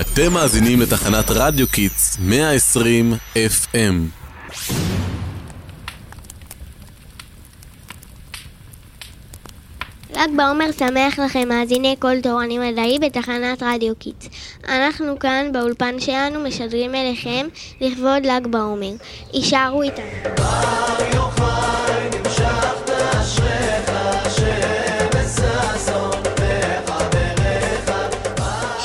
אתם מאזינים לתחנת רדיו קיטס 120 FM. ל"ג בעומר שמח לכם, מאזיני קול תורני מדעי בתחנת רדיו קיטס. אנחנו כאן באולפן שלנו משדרים אליכם לכבוד ל"ג בעומר. הישארו איתנו.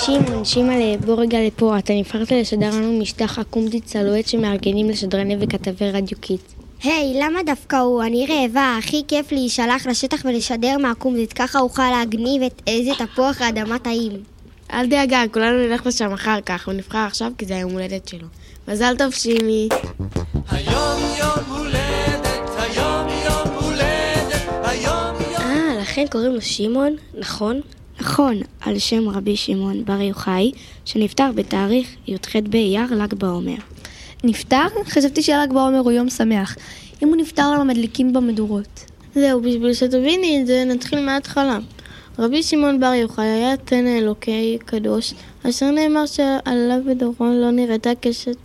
שמעון, שימא'לה, בוא רגע לפה, אתה נבחרת לשדר לנו משטח עקומתי צלואט שמארגנים לשדרני וכתבי רדיו קיט. היי, למה דווקא הוא? אני רעבה, הכי כיף להישלח לשטח ולשדר מהקומזית, ככה אוכל להגניב את איזה תפוח אדמה טעים. אל דאגה, כולנו נלך לשם אחר כך, הוא נבחר עכשיו כי זה היום הולדת שלו. מזל טוב, שימי. היום יום הולדת, היום יום הולדת, היום יום... אה, לכן קוראים לו שמעון, נכון? נכון, על שם רבי שמעון בר יוחאי, שנפטר בתאריך י"ח באייר ל"ג בעומר. נפטר? חשבתי של"ג בעומר הוא יום שמח. אם הוא נפטר למה מדליקים במדורות? זהו, בשביל שתביני את זה, נתחיל מההתחלה. רבי שמעון בר יוחאי היה תן אלוקי קדוש, אשר נאמר שעליו ודורו לא נראתה קשת.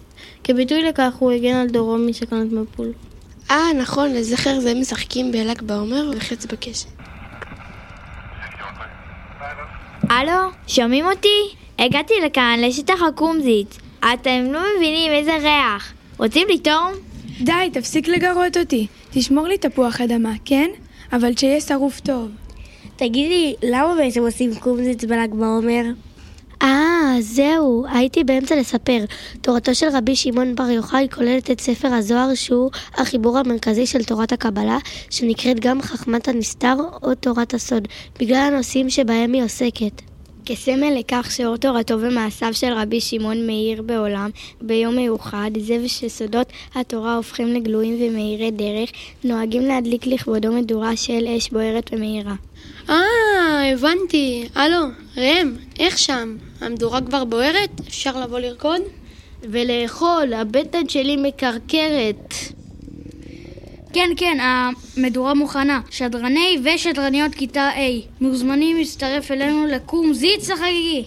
כביטוי לכך הוא הגן על דורו משכנת מבול. אה, נכון, לזכר זה משחקים בל"ג בעומר וחץ בקשת. הלו, שומעים אותי? הגעתי לכאן לשטח הקומזית. אתם לא מבינים איזה ריח. רוצים לטעום? די, תפסיק לגרות אותי. תשמור לי תפוח אדמה, כן? אבל שיהיה שרוף טוב. תגידי, למה בעצם עושים קומזית בל"ג בעומר? זהו, הייתי באמצע לספר. תורתו של רבי שמעון בר יוחאי כוללת את ספר הזוהר שהוא החיבור המרכזי של תורת הקבלה, שנקראת גם חכמת הנסתר או תורת הסוד, בגלל הנושאים שבהם היא עוסקת. כסמל לכך שאור תורתו ומעשיו של רבי שמעון מאיר בעולם ביום מיוחד, זה ושסודות התורה הופכים לגלויים ומאירי דרך, נוהגים להדליק לכבודו מדורה של אש בוערת ומאירה. אה, הבנתי. הלו, ראם, איך שם? המדורה כבר בוערת? אפשר לבוא לרקוד? ולאכול, הבטן שלי מקרקרת. כן, כן, המדורה מוכנה. שדרני ושדרניות כיתה A מוזמנים להצטרף אלינו לקום זיץ החגיגי.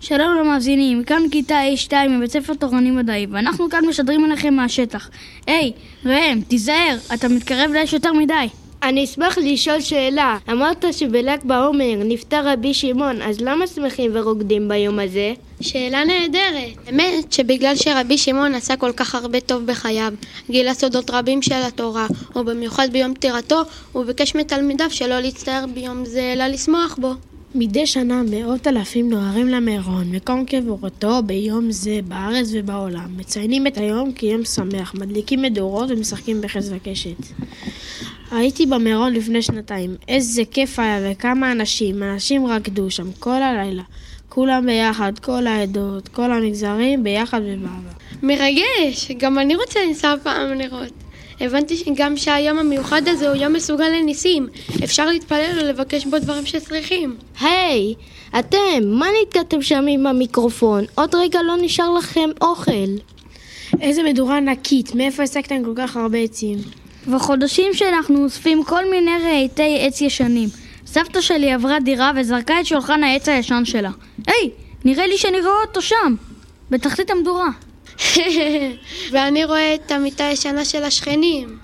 שלום למאזינים, כאן כיתה A2 מבית ספר תורני מדעי, ואנחנו כאן משדרים עליכם מהשטח. היי, ראם, תיזהר, אתה מתקרב לאש יותר מדי. אני אשמח לשאול שאלה. אמרת שבל"ג בעומר נפטר רבי שמעון, אז למה שמחים ורוקדים ביום הזה? שאלה נהדרת. האמת שבגלל שרבי שמעון עשה כל כך הרבה טוב בחייו, גילה סודות רבים של התורה, ובמיוחד ביום פטירתו, הוא ביקש מתלמידיו שלא להצטער ביום זה, אלא לשמוח בו. מדי שנה מאות אלפים נוהרים למירון, מקום קבורתו ביום זה בארץ ובעולם. מציינים את היום כיום שמח, מדליקים מדורות ומשחקים בחץ וקשת. הייתי במירון לפני שנתיים, איזה כיף היה וכמה אנשים, אנשים רקדו שם כל הלילה. כולם ביחד, כל העדות, כל המגזרים, ביחד ובאהבה. מרגש! גם אני רוצה לנסוע פעם לראות. הבנתי גם שהיום המיוחד הזה הוא יום מסוגל לניסים. אפשר להתפלל ולבקש בו דברים שצריכים. היי, hey, אתם, מה נתקעתם שם עם המיקרופון? עוד רגע לא נשאר לכם אוכל. איזה מדורה ענקית, מאיפה הסקתם כל כך הרבה עצים? בחודשים שאנחנו אוספים כל מיני רהיטי עץ ישנים. סבתא שלי עברה דירה וזרקה את שולחן העץ הישן שלה. היי, נראה לי שאני רואה אותו שם, בתחתית המדורה. ואני רואה את המיטה הישנה של השכנים.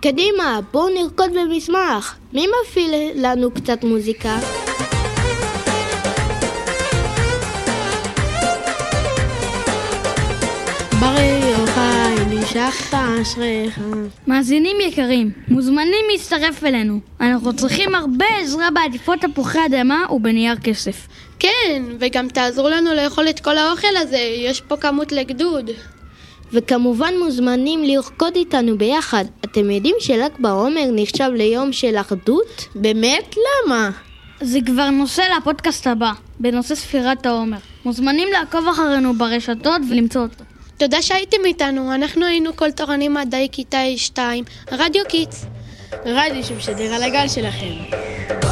קדימה, בואו נרקוד במסמך. מי מפעיל לנו קצת מוזיקה? ברי נמשכת אשריך. מאזינים יקרים, מוזמנים להצטרף אלינו. אנחנו צריכים הרבה עזרה בעדיפות תפוחי אדמה ובנייר כסף. כן, וגם תעזרו לנו לאכול את כל האוכל הזה, יש פה כמות לגדוד. וכמובן מוזמנים לרקוד איתנו ביחד. אתם יודעים של"ג בעומר נחשב ליום של אחדות? באמת? למה? זה כבר נושא לפודקאסט הבא, בנושא ספירת העומר. מוזמנים לעקוב אחרינו ברשתות ולמצוא אותו. תודה שהייתם איתנו, אנחנו היינו קול תורני מדעי כיתה 2, רדיו קיטס. רדיו שמשדר על הגל שלכם.